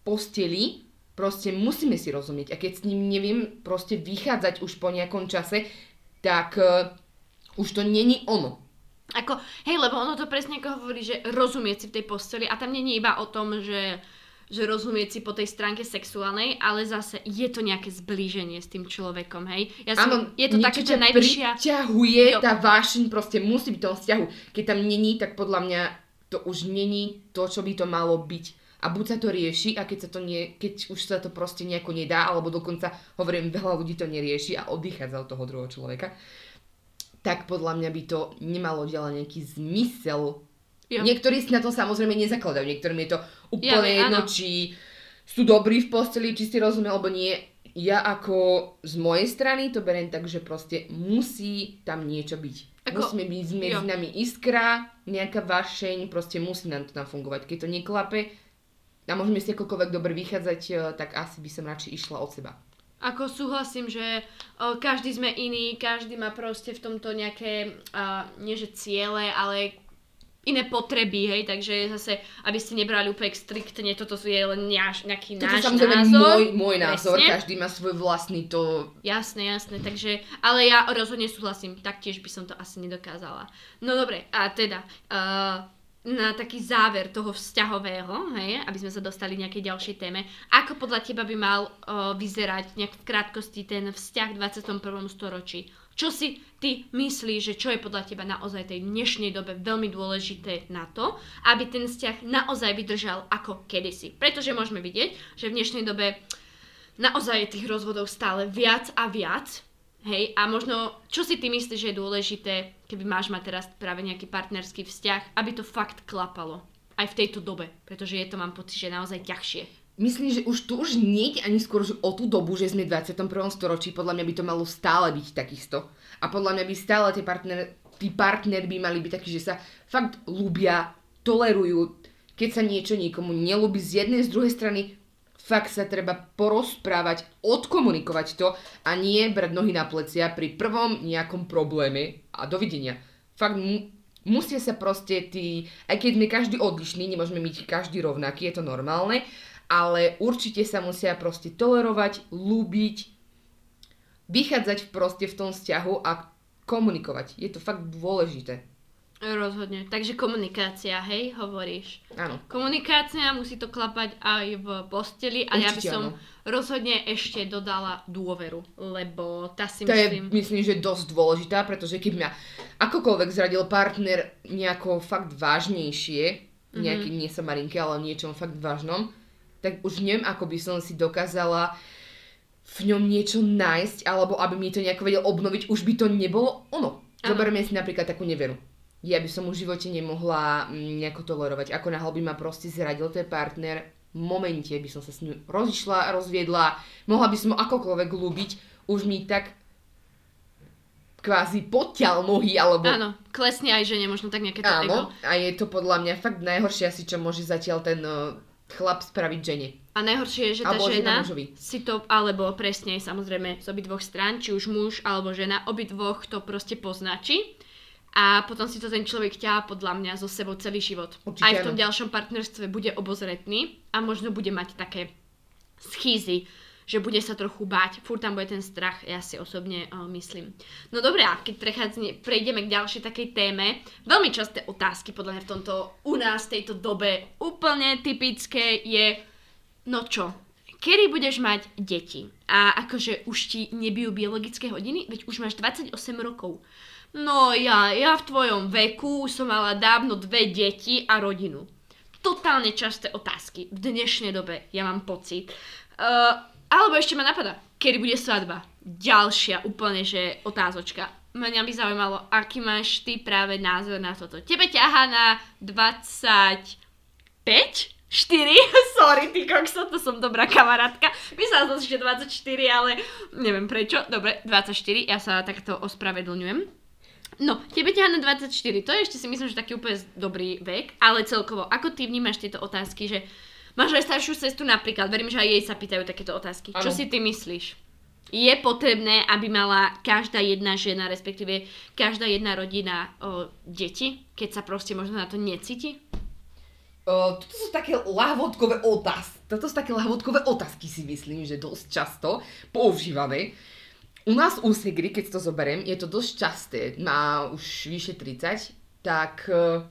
posteli, proste musíme si rozumieť. A keď s ním neviem proste vychádzať už po nejakom čase, tak uh, už to není ono. Ako, hej, lebo ono to presne ako hovorí, že rozumieť si v tej posteli a tam je iba o tom, že že rozumieť si po tej stránke sexuálnej, ale zase je to nejaké zblíženie s tým človekom, hej? Ja som, Áno, je to také, že najvyššia... priťahuje, Jo. tá vášeň proste musí byť tom vzťahu. Keď tam není, tak podľa mňa to už není to, čo by to malo byť. A buď sa to rieši, a keď, sa to nie, keď už sa to proste nejako nedá, alebo dokonca, hovorím, veľa ľudí to nerieši a oddychádza od toho druhého človeka, tak podľa mňa by to nemalo ďalej nejaký zmysel. Jo. Niektorí si na to samozrejme nezakladajú, niektorým je to úplne Ja jedno, áno. či sú dobrí v posteli, či si rozumie, alebo nie. Ja ako z mojej strany to beriem tak, že proste musí tam niečo byť. Ako- Musíme byť medzi nami iskra, nejaká vášeň, proste musí nám to tam fungovať. Keď to neklape a môžeme si akokoľvek dobre vychádzať, eh, tak asi by som radšej išla od seba. Ako súhlasím, že o, každý sme iný, každý má proste v tomto nejaké, a, nie že ciele, ale iné potreby, hej, takže zase, aby ste nebrali úplne striktne, toto je len náš, nejaký Toto náš samozrejme názor. môj, môj názor, Presne. každý má svoj vlastný to... Jasné, jasné, takže, ale ja rozhodne súhlasím, taktiež by som to asi nedokázala. No dobre, a teda, uh, na taký záver toho vzťahového, hej, aby sme sa dostali k nejakej ďalšej téme, ako podľa teba by mal uh, vyzerať nejak v krátkosti ten vzťah v 21. storočí? Čo si ty myslíš, že čo je podľa teba naozaj tej dnešnej dobe veľmi dôležité na to, aby ten vzťah naozaj vydržal ako kedysi? Pretože môžeme vidieť, že v dnešnej dobe naozaj je tých rozvodov stále viac a viac. Hej, a možno, čo si ty myslíš, že je dôležité, keby máš mať teraz práve nejaký partnerský vzťah, aby to fakt klapalo. Aj v tejto dobe, pretože je to, mám pocit, že naozaj ťažšie. Myslím, že už tu už nie ani skôr o tú dobu, že sme v 21. storočí, podľa mňa by to malo stále byť takisto. A podľa mňa by stále tie partner, tí partneri by mali byť takí, že sa fakt ľúbia, tolerujú. Keď sa niečo niekomu nelúbi z jednej, z druhej strany, fakt sa treba porozprávať, odkomunikovať to a nie brať nohy na plecia pri prvom nejakom probléme a dovidenia. Fakt mu, musia sa proste tí, aj keď sme každý odlišný, nemôžeme byť každý rovnaký, je to normálne, ale určite sa musia proste tolerovať, ľúbiť, vychádzať proste v tom vzťahu a komunikovať. Je to fakt dôležité. Rozhodne. Takže komunikácia, hej, hovoríš. Áno. Komunikácia musí to klapať aj v posteli a ja by Určite som áno. rozhodne ešte dodala dôveru, lebo tá si To je, myslím... myslím, že dosť dôležitá, pretože keď mňa akokoľvek zradil partner nejako fakt vážnejšie, Mhm. nejaký, nie sa marinke, ale niečom fakt vážnom, tak už neviem, ako by som si dokázala v ňom niečo nájsť, alebo aby mi to nejako vedel obnoviť, už by to nebolo ono. Áno. Zoberme si napríklad takú neveru. Ja by som už v živote nemohla mm, nejako tolerovať. Ako náhle by ma proste zradil ten partner, v momente by som sa s ním rozišla, rozviedla, mohla by som ho akokoľvek ľúbiť, už mi tak kvázi potiaľ nohy, alebo... Áno, klesne aj žene, možno tak nejaké to ego. Áno, a je to podľa mňa fakt najhoršie asi, čo môže zatiaľ ten uh, chlap spraviť žene. A najhoršie je, že tá Alebo žena si to, alebo presne, samozrejme, z obidvoch strán, či už muž alebo žena, obidvoch to proste poznačí. A potom si to ten človek ťahá podľa mňa so sebou celý život. Určite Aj v tom ďalšom partnerstve bude obozretný a možno bude mať také schýzy, že bude sa trochu báť. Fúr tam bude ten strach, ja si osobne uh, myslím. No dobré, a keď prejdeme k ďalšej takej téme, veľmi časté otázky podľa mňa v tomto, u nás v tejto dobe úplne typické je, no čo, kedy budeš mať deti? A akože už ti nebijú biologické hodiny? Veď už máš 28 rokov. No ja, ja v tvojom veku som mala dávno dve deti a rodinu. Totálne časté otázky v dnešnej dobe, ja mám pocit. Uh, alebo ešte ma napadá, kedy bude svadba? Ďalšia úplne, že otázočka. Mňa by zaujímalo, aký máš ty práve názor na toto. Tebe ťahá na 25? 4? Sorry, ty kokso, to som dobrá kamarátka. Myslela som si, že 24, ale neviem prečo. Dobre, 24, ja sa takto ospravedlňujem. No, tebe ťahá na 24, to je ešte si myslím, že taký úplne dobrý vek, ale celkovo, ako ty vnímaš tieto otázky, že máš aj staršiu cestu napríklad, verím, že aj jej sa pýtajú takéto otázky. Čo Áno. si ty myslíš? Je potrebné, aby mala každá jedna žena, respektíve každá jedna rodina o, deti, keď sa proste možno na to necíti? Uh, toto sú také lahvodkové otázky. Toto sú také lahvodkové otázky si myslím, že dosť často používané. U nás u Segry, keď to zoberiem, je to dosť časté. Má už vyše 30, tak uh,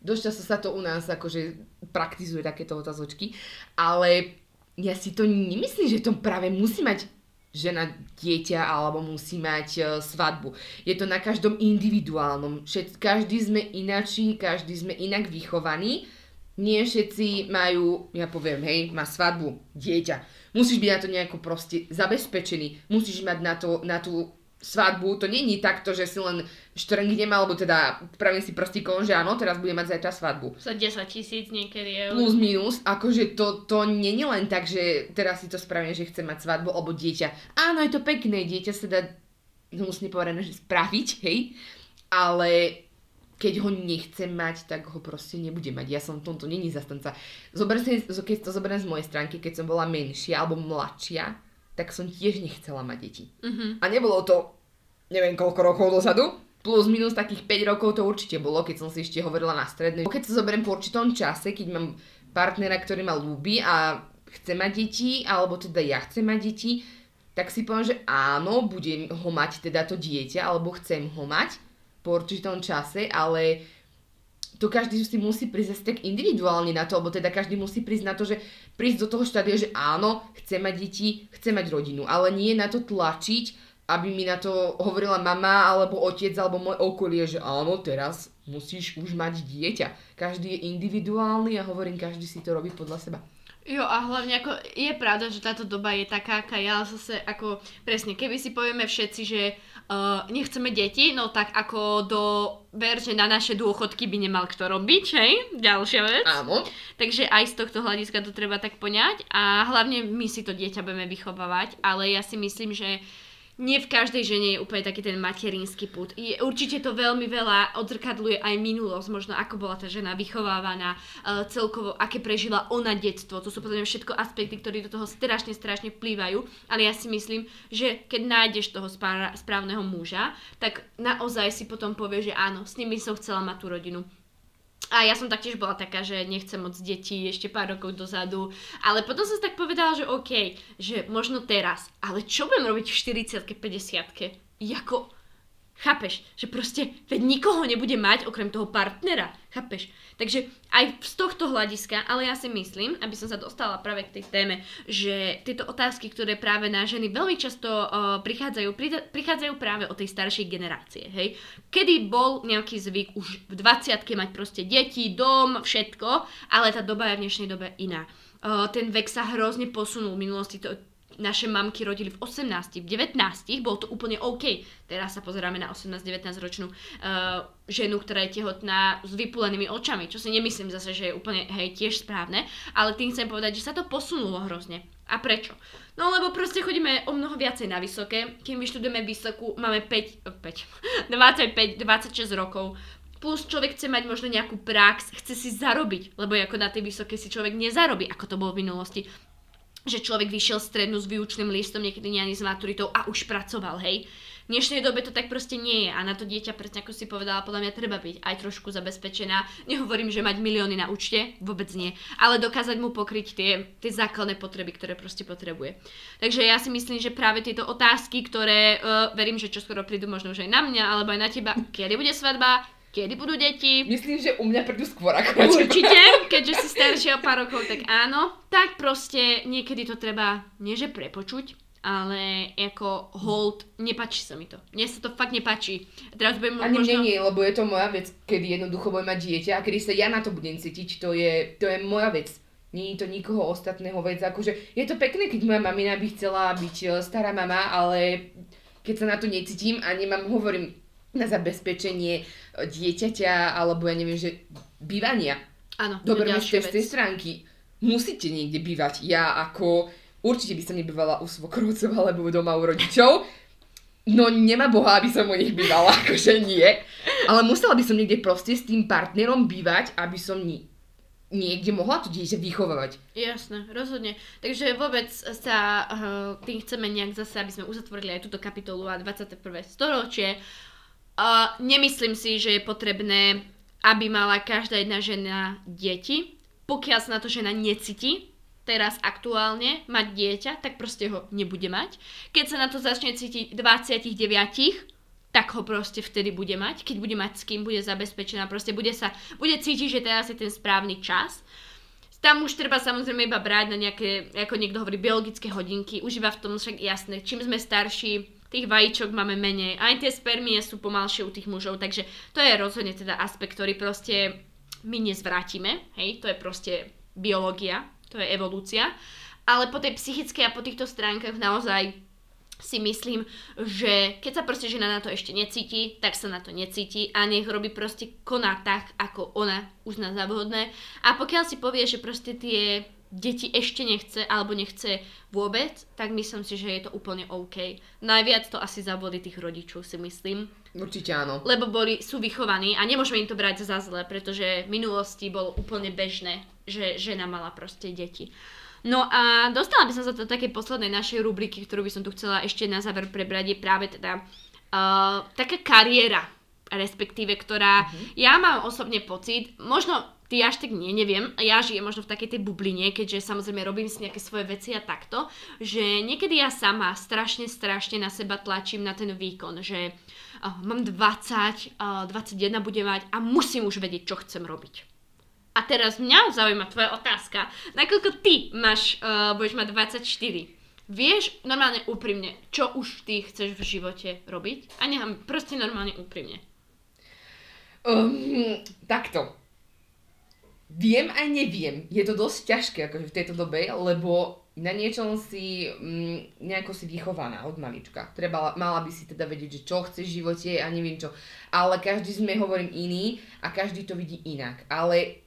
dosť často sa to u nás akože praktizuje takéto otázočky, ale ja si to nemyslím, že to práve musí mať žena dieťa alebo musí mať uh, svadbu. Je to na každom individuálnom. Každý sme inačí, každý sme inak vychovaní. Nie všetci majú, ja poviem, hej, má svadbu, dieťa. Musíš byť na to nejako proste zabezpečený. Musíš mať na, to, na tú svadbu. To není takto, že si len štrngnem, alebo teda pravím si prstíkom, že áno, teraz budem mať zajtra svadbu Za 10 tisíc niekedy eur. plus minus, akože to, to je len tak, že teraz si to spravím, že chcem mať svadbu alebo dieťa. Áno, je to pekné, dieťa sa dá hnusne povedané, že spraviť, hej, ale keď ho nechcem mať, tak ho proste nebudem mať. Ja som v tomto není zastanca. Zober si, keď to zoberiem z mojej stránky, keď som bola menšia alebo mladšia, tak som tiež nechcela mať deti. Mhm. A nebolo to, neviem koľko rokov dozadu, plus minus takých 5 rokov to určite bolo, keď som si ešte hovorila na strednej. Keď sa zoberiem po určitom čase, keď mám partnera, ktorý ma ľúbi a chce mať deti, alebo teda ja chcem mať deti, tak si poviem, že áno, budem ho mať teda to dieťa, alebo chcem ho mať po určitom čase, ale to každý si musí prísť tak individuálne na to, alebo teda každý musí prísť na to, že prísť do toho štádia, že áno, chce mať deti, chce mať rodinu, ale nie na to tlačiť, aby mi na to hovorila mama, alebo otec, alebo moje okolie, že áno, teraz musíš už mať dieťa. Každý je individuálny a hovorím, každý si to robí podľa seba. Jo a hlavne ako je pravda, že táto doba je taká, aká ale zase ako presne, keby si povieme všetci, že uh, nechceme deti, no tak ako do, ver, že na naše dôchodky by nemal kto robiť, hej? Ďalšia vec. Áno. Takže aj z tohto hľadiska to treba tak poňať a hlavne my si to dieťa budeme vychovávať, ale ja si myslím, že nie v každej žene je úplne taký ten materinský put. Je, určite to veľmi veľa odzrkadluje aj minulosť, možno ako bola tá žena vychovávaná, uh, celkovo aké prežila ona detstvo. To sú podľa mňa všetko aspekty, ktoré do toho strašne, strašne vplývajú. Ale ja si myslím, že keď nájdeš toho spára, správneho muža, tak naozaj si potom povie, že áno, s nimi som chcela mať tú rodinu. A ja som taktiež bola taká, že nechcem moc detí ešte pár rokov dozadu. Ale potom som si tak povedala, že OK, že možno teraz. Ale čo budem robiť v 40 50 Jako, chápeš, že proste, veď nikoho nebude mať okrem toho partnera, chápeš? Takže aj z tohto hľadiska, ale ja si myslím, aby som sa dostala práve k tej téme, že tieto otázky, ktoré práve na ženy veľmi často uh, prichádzajú, prichádzajú práve od tej staršej generácie, hej? Kedy bol nejaký zvyk už v 20 mať proste deti, dom, všetko, ale tá doba je v dnešnej dobe iná. Uh, ten vek sa hrozne posunul v minulosti, to, naše mamky rodili v 18, v 19, bolo to úplne OK. Teraz sa pozeráme na 18-19 ročnú uh, ženu, ktorá je tehotná s vypulenými očami, čo si nemyslím zase, že je úplne, hej, tiež správne, ale tým chcem povedať, že sa to posunulo hrozne. A prečo? No lebo proste chodíme o mnoho viacej na vysoké, kým vyštudujeme vysokú, máme 5, 5 25, 26 rokov, plus človek chce mať možno nejakú prax, chce si zarobiť, lebo ako na tej vysokej si človek nezarobí, ako to bolo v minulosti že človek vyšiel strednú s výučným listom, niekedy nie ani s maturitou a už pracoval, hej. V dnešnej dobe to tak proste nie je a na to dieťa, presne ako si povedala, podľa mňa treba byť aj trošku zabezpečená. Nehovorím, že mať milióny na účte, vôbec nie, ale dokázať mu pokryť tie, tie základné potreby, ktoré proste potrebuje. Takže ja si myslím, že práve tieto otázky, ktoré uh, verím, že čoskoro prídu možno už aj na mňa alebo aj na teba, kedy bude svadba, kedy budú deti. Myslím, že u mňa prídu skôr ako Určite, keďže si staršia o pár rokov, tak áno. Tak proste niekedy to treba, nie že prepočuť, ale ako hold, nepačí sa mi to. Mne sa to fakt nepáči. Teraz budem Ani možno... nie, lebo je to moja vec, kedy jednoducho budem mať dieťa a kedy sa ja na to budem cítiť, to je, to je moja vec. Nie je to nikoho ostatného vec. Akože je to pekné, keď moja mamina by chcela byť e, stará mama, ale keď sa na to necítim a nemám, hovorím, na zabezpečenie e, dieťaťa alebo ja neviem, že bývania. Áno, tej stránky. Musíte niekde bývať. Ja ako určite by som nebývala u svokrovcov alebo doma u rodičov. No nemá boha, aby som u nich bývala, akože nie. Ale musela by som niekde proste s tým partnerom bývať, aby som ni- niekde mohla to dieťa vychovávať. Jasné, rozhodne. Takže vôbec sa uh, tým chceme nejak zase, aby sme uzatvorili aj túto kapitolu a 21. storočie. Uh, nemyslím si, že je potrebné, aby mala každá jedna žena deti. Pokiaľ sa na to žena necíti, teraz aktuálne mať dieťa, tak proste ho nebude mať. Keď sa na to začne cítiť 29, tak ho proste vtedy bude mať. Keď bude mať s kým, bude zabezpečená, proste bude sa, bude cítiť, že teraz je ten správny čas. Tam už treba samozrejme iba brať na nejaké, ako niekto hovorí, biologické hodinky. Už iba v tom však jasné, čím sme starší, tých vajíčok máme menej, aj tie spermie sú pomalšie u tých mužov, takže to je rozhodne teda aspekt, ktorý proste my nezvrátime, hej, to je proste biológia, to je evolúcia, ale po tej psychickej a po týchto stránkach naozaj si myslím, že keď sa proste žena na to ešte necíti, tak sa na to necíti a nech robí proste koná tak, ako ona uzná za vhodné. A pokiaľ si povie, že proste tie deti ešte nechce alebo nechce vôbec, tak myslím si, že je to úplne OK. Najviac to asi zaboli tých rodičov, si myslím. Určite áno. Lebo boli, sú vychovaní a nemôžeme im to brať za zle, pretože v minulosti bolo úplne bežné, že žena mala proste deti. No a dostala by som sa do takej poslednej našej rubriky, ktorú by som tu chcela ešte na záver prebrať, je práve teda uh, taká kariéra, respektíve, ktorá, uh-huh. ja mám osobne pocit, možno ty až tak nie, neviem, ja žijem možno v takej tej bubline, keďže samozrejme robím si nejaké svoje veci a takto, že niekedy ja sama strašne, strašne na seba tlačím na ten výkon, že uh, mám 20, uh, 21 budem mať a musím už vedieť, čo chcem robiť. A teraz mňa zaujíma tvoja otázka. Nakoľko ty máš, uh, budeš mať 24, Vieš normálne úprimne, čo už ty chceš v živote robiť? A nechám proste normálne úprimne. Um, takto Viem aj neviem. Je to dosť ťažké akože v tejto dobe, lebo na niečom si mm, nejako si vychovaná od malička. Treba, mala by si teda vedieť, že čo chceš v živote a neviem čo. Ale každý sme, hovorím, iný a každý to vidí inak. Ale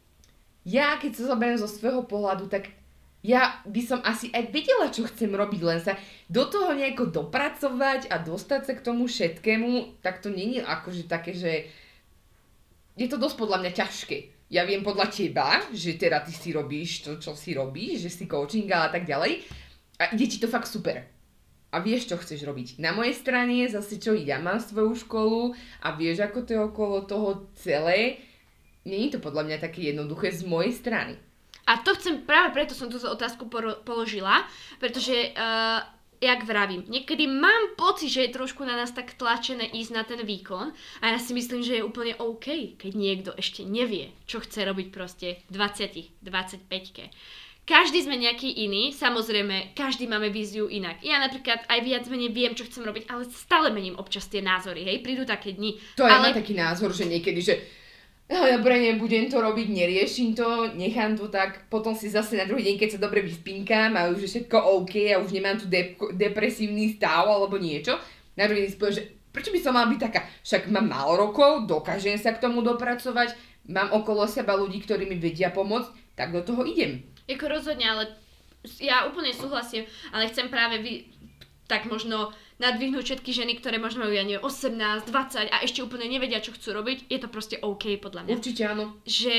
ja, keď sa zoberiem zo svojho pohľadu, tak ja by som asi aj vedela, čo chcem robiť, len sa do toho nejako dopracovať a dostať sa k tomu všetkému, tak to není akože také, že je to dosť podľa mňa ťažké ja viem podľa teba, že teda ty si robíš to, čo si robíš, že si coaching a tak ďalej. A ide ti to fakt super. A vieš, čo chceš robiť. Na mojej strane zase čo, ja mám svoju školu a vieš, ako to je okolo toho celé. Není to podľa mňa také jednoduché z mojej strany. A to chcem, práve preto som túto otázku položila, pretože uh, jak vravím, niekedy mám pocit, že je trošku na nás tak tlačené ísť na ten výkon a ja si myslím, že je úplne OK, keď niekto ešte nevie, čo chce robiť proste v 20, 25 každý sme nejaký iný, samozrejme, každý máme víziu inak. Ja napríklad aj viac menej viem, čo chcem robiť, ale stále mením občas tie názory, hej, prídu také dni. To ale... taký názor, že niekedy, že dobre, nebudem to robiť, neriešim to, nechám to tak, potom si zase na druhý deň, keď sa dobre vyspinkám a už je všetko OK a už nemám tu dep- depresívny stav alebo niečo, na druhý deň poviem, že prečo by som mal byť taká, však mám málo rokov, dokážem sa k tomu dopracovať, mám okolo seba ľudí, ktorí mi vedia pomôcť, tak do toho idem. Jako rozhodne, ale ja úplne súhlasím, ale chcem práve vy, tak možno nadvihnúť všetky ženy, ktoré možno majú, ja neviem, 18, 20 a ešte úplne nevedia, čo chcú robiť, je to proste OK podľa mňa. Určite áno. Že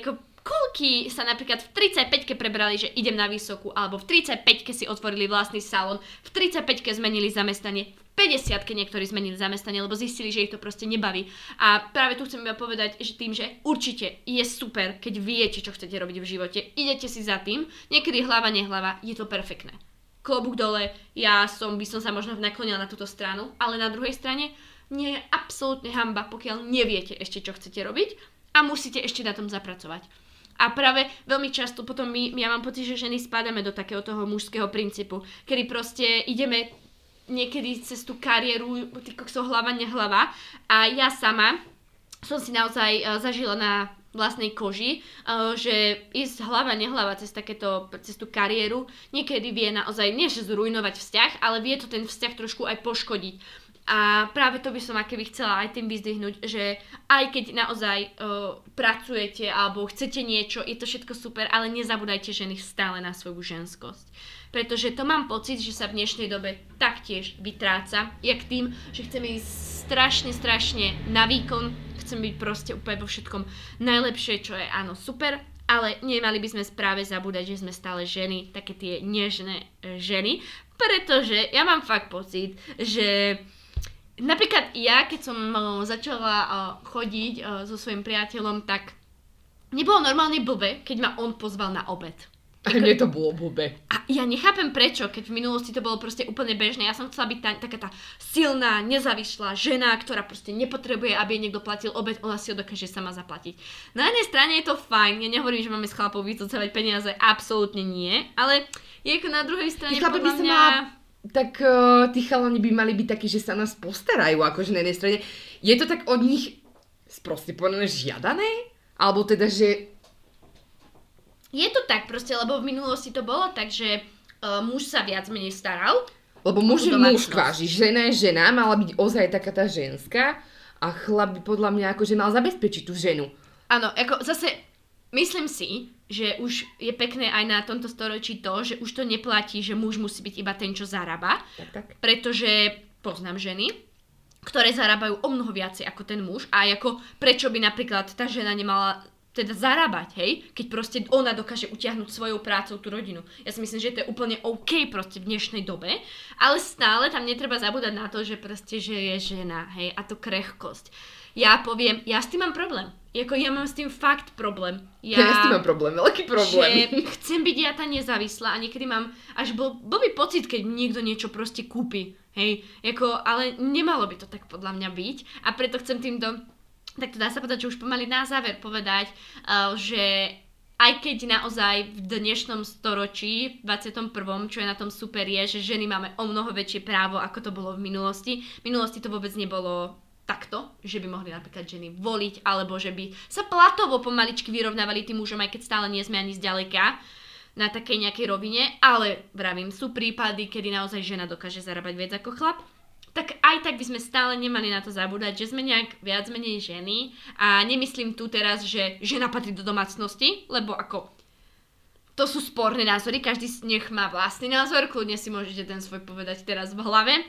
ako koľky sa napríklad v 35-ke prebrali, že idem na vysokú, alebo v 35-ke si otvorili vlastný salón, v 35-ke zmenili zamestnanie, v 50-ke niektorí zmenili zamestnanie, lebo zistili, že ich to proste nebaví. A práve tu chcem iba povedať, že tým, že určite je super, keď viete, čo chcete robiť v živote, idete si za tým, niekedy hlava, nehlava, je to perfektné klobúk dole, ja som, by som sa možno naklonila na túto stranu, ale na druhej strane nie je absolútne hamba, pokiaľ neviete ešte, čo chcete robiť a musíte ešte na tom zapracovať. A práve veľmi často potom my, ja mám pocit, že ženy spadame do takého toho mužského princípu, kedy proste ideme niekedy cez tú kariéru, ty kokso hlava, nehlava a ja sama som si naozaj uh, zažila na vlastnej koži, uh, že ísť hlava, nehlava cez takéto, cez tú kariéru niekedy vie naozaj, nie že zrujnovať vzťah, ale vie to ten vzťah trošku aj poškodiť. A práve to by som aké chcela aj tým vyzdvihnúť, že aj keď naozaj uh, pracujete alebo chcete niečo, je to všetko super, ale nezabúdajte ženy stále na svoju ženskosť. Pretože to mám pocit, že sa v dnešnej dobe taktiež vytráca, jak tým, že chceme ísť strašne, strašne na výkon, chcem byť proste úplne vo všetkom najlepšie, čo je áno super, ale nemali by sme správe zabúdať, že sme stále ženy, také tie nežné e, ženy, pretože ja mám fakt pocit, že napríklad ja, keď som e, začala e, chodiť so svojím priateľom, tak nebolo normálne blbe, keď ma on pozval na obed. A mne to bolo blbe. A ja nechápem prečo, keď v minulosti to bolo proste úplne bežné. Ja som chcela byť tá, taká tá silná, nezávislá žena, ktorá proste nepotrebuje, aby jej niekto platil obed, ona si ho dokáže sama zaplatiť. Na jednej strane je to fajn, ja nehovorím, že máme s chlapov vycocávať peniaze, absolútne nie, ale je ako na druhej strane podľa by mňa... Mala tak uh, tí chalani by mali byť takí, že sa nás postarajú, akože na jednej strane. Je to tak od nich sproste povedané žiadané? Alebo teda, že je to tak proste, lebo v minulosti to bolo tak, že uh, muž sa viac menej staral. Lebo muž je muž kváži, žena je žena, mala byť ozaj taká tá ženská a chlap by podľa mňa akože mal zabezpečiť tú ženu. Áno, ako zase myslím si, že už je pekné aj na tomto storočí to, že už to neplatí, že muž musí byť iba ten, čo zarába. Tak, tak. Pretože poznám ženy, ktoré zarábajú o mnoho viacej ako ten muž a ako prečo by napríklad tá žena nemala teda zarábať, hej, keď proste ona dokáže utiahnuť svojou prácou tú rodinu. Ja si myslím, že to je úplne OK proste v dnešnej dobe, ale stále tam netreba zabúdať na to, že proste, že je žena, hej, a to krehkosť. Ja poviem, ja s tým mám problém. Jako ja mám s tým fakt problém. Ja, ja s tým mám problém, veľký problém. Že chcem byť ja tá nezávislá a niekedy mám až bol, blbý pocit, keď niekto niečo proste kúpi. Hej, ako, ale nemalo by to tak podľa mňa byť a preto chcem týmto tak to dá sa povedať, že už pomaly na záver povedať, uh, že aj keď naozaj v dnešnom storočí, v 21., čo je na tom super, je, že ženy máme o mnoho väčšie právo, ako to bolo v minulosti. V minulosti to vôbec nebolo takto, že by mohli napríklad ženy voliť, alebo že by sa platovo pomaličky vyrovnávali tým mužom, aj keď stále nie sme ani zďaleka na takej nejakej rovine, ale vravím, sú prípady, kedy naozaj žena dokáže zarábať viac ako chlap tak aj tak by sme stále nemali na to zabúdať, že sme nejak viac menej ženy a nemyslím tu teraz, že žena patrí do domácnosti, lebo ako to sú sporné názory, každý nech má vlastný názor, kľudne si môžete ten svoj povedať teraz v hlave,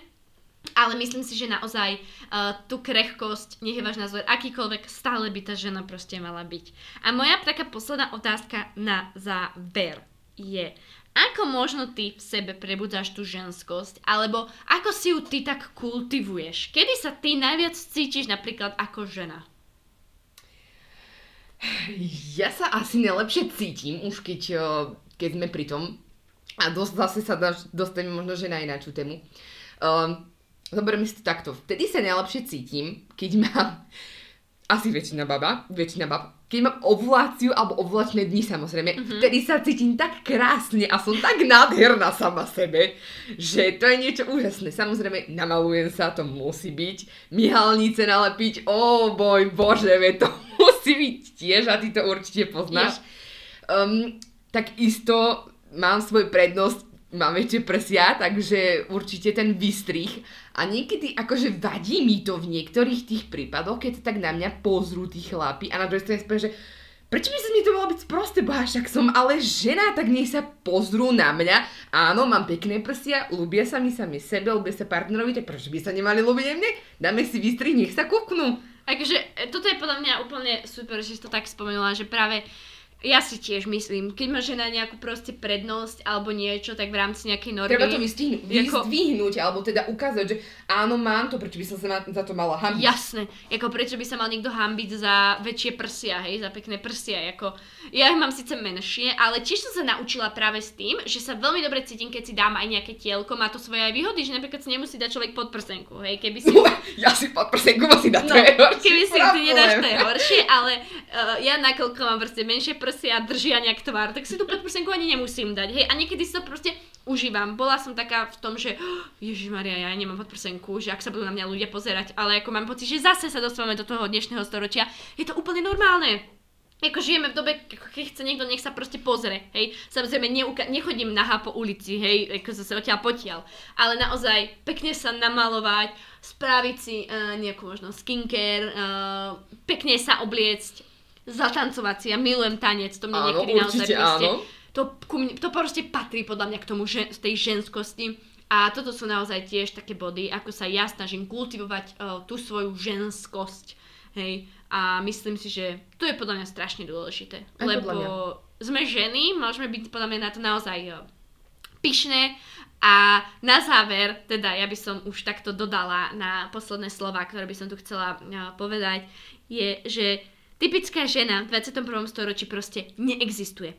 ale myslím si, že naozaj uh, tú krehkosť, nech je váš názor akýkoľvek, stále by tá žena proste mala byť. A moja taká posledná otázka na záver je, ako možno ty v sebe prebudzáš tú ženskosť, alebo ako si ju ty tak kultivuješ? Kedy sa ty najviac cítiš napríklad ako žena? Ja sa asi najlepšie cítim, už keď, keď sme pri tom, a dosť, zase sa dostaneme možno že na ináču tému. Um, zoberme si to takto. Vtedy sa najlepšie cítim, keď mám asi väčšina baba, väčšina bab, keď mám ovuláciu alebo ovulačné dni samozrejme, mm-hmm. vtedy sa cítim tak krásne a som tak nádherná sama sebe, že to je niečo úžasné. Samozrejme, namalujem sa, to musí byť. Myhalnice nalepiť, o oh, boj bože, ve, to musí byť tiež a ty to určite poznáš. Yeah. Um, takisto mám svoj prednosť mám väčšie prsia, takže určite ten vystrih. A niekedy akože vadí mi to v niektorých tých prípadoch, keď sa tak na mňa pozrú tí chlapi a na druhej strane spôsobom, že prečo by sa mi to malo byť sprosté, boha, však som ale žena, tak nech sa pozrú na mňa. Áno, mám pekné prsia, ľúbia sa mi sami sebe, ľúbia sa partnerovi, tak prečo by sa nemali ľúbiť mne? Dáme si vystrih, nech sa kúknú. Akože, toto je podľa mňa úplne super, že si to tak spomenula, že práve ja si tiež myslím, keď má žena nejakú proste prednosť alebo niečo, tak v rámci nejakej normy... Treba to vystihnúť, ako... vyzdvihnúť, alebo teda ukázať, že áno, mám to, prečo by som sa za to mala hambiť. Jasné, ako prečo by sa mal niekto hambiť za väčšie prsia, hej, za pekné prsia, ako... Ja ich mám síce menšie, ale tiež som sa naučila práve s tým, že sa veľmi dobre cítim, keď si dám aj nejaké tielko, má to svoje aj výhody, že napríklad si nemusí dať človek pod prsenku, hej, keby si... ja si pod prsenku musím dať, no, to je horšie. Keby si ty nedáš, to je horšie, ale uh, ja nakoľko mám proste menšie prsia, prsia držia nejak tvár, tak si tú podprsenku ani nemusím dať, hej. A niekedy si to proste užívam. Bola som taká v tom, že oh, Maria, ja nemám podprsenku, že ak sa budú na mňa ľudia pozerať, ale ako mám pocit, že zase sa dostávame do toho dnešného storočia, je to úplne normálne. Ako žijeme v dobe, keď chce niekto, nech sa proste pozrie, hej. Samozrejme, neuka- nechodím nahá po ulici, hej, ako zase odtiaľ potiaľ. Ale naozaj, pekne sa namalovať, spraviť si uh, nejakú možno skincare, uh, pekne sa obliecť, zatancovať si. Ja milujem tanec, to mne áno, niekedy naozaj proste, to, to proste patrí podľa mňa k tomu, že, z tej ženskosti. A toto sú naozaj tiež také body, ako sa ja snažím kultivovať uh, tú svoju ženskosť. Hej. A myslím si, že to je podľa mňa strašne dôležité. Aj lebo sme ženy, môžeme byť podľa mňa na to naozaj uh, pyšné. A na záver, teda ja by som už takto dodala na posledné slova, ktoré by som tu chcela uh, povedať, je, že Typická žena v 21. storočí proste neexistuje.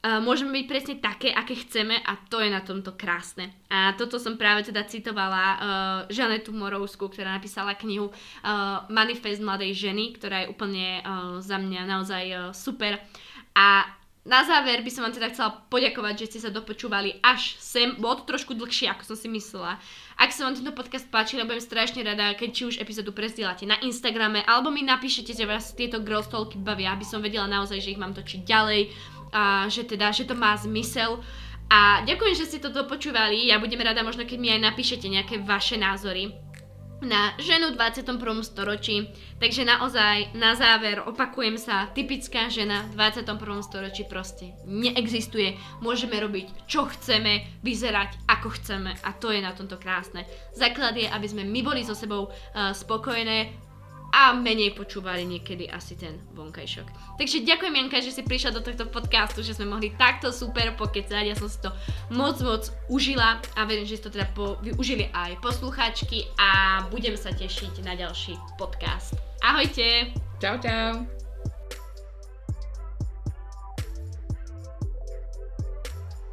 Môžeme byť presne také, aké chceme a to je na tomto krásne. A toto som práve teda citovala uh, Žanetu Morovskú, ktorá napísala knihu uh, Manifest mladej ženy, ktorá je úplne uh, za mňa naozaj uh, super. A na záver by som vám teda chcela poďakovať, že ste sa dopočúvali až sem. Bolo to trošku dlhšie, ako som si myslela. Ak sa vám tento podcast páči, budem strašne rada, keď či už epizódu prezdielate na Instagrame, alebo mi napíšete, že vás tieto girl talky bavia, aby som vedela naozaj, že ich mám točiť ďalej, a že teda, že to má zmysel. A ďakujem, že ste to dopočúvali. Ja budem rada možno, keď mi aj napíšete nejaké vaše názory na ženu v 21. storočí. Takže naozaj na záver opakujem sa, typická žena v 21. storočí proste neexistuje. Môžeme robiť čo chceme, vyzerať ako chceme a to je na tomto krásne. Základ je, aby sme my boli so sebou uh, spokojné, a menej počúvali niekedy asi ten vonkajšok. Takže ďakujem Janka, že si prišla do tohto podcastu, že sme mohli takto super pokecať, ja som si to moc moc užila a verím, že si to teda po, využili aj poslucháčky a budem sa tešiť na ďalší podcast. Ahojte! Čau, čau!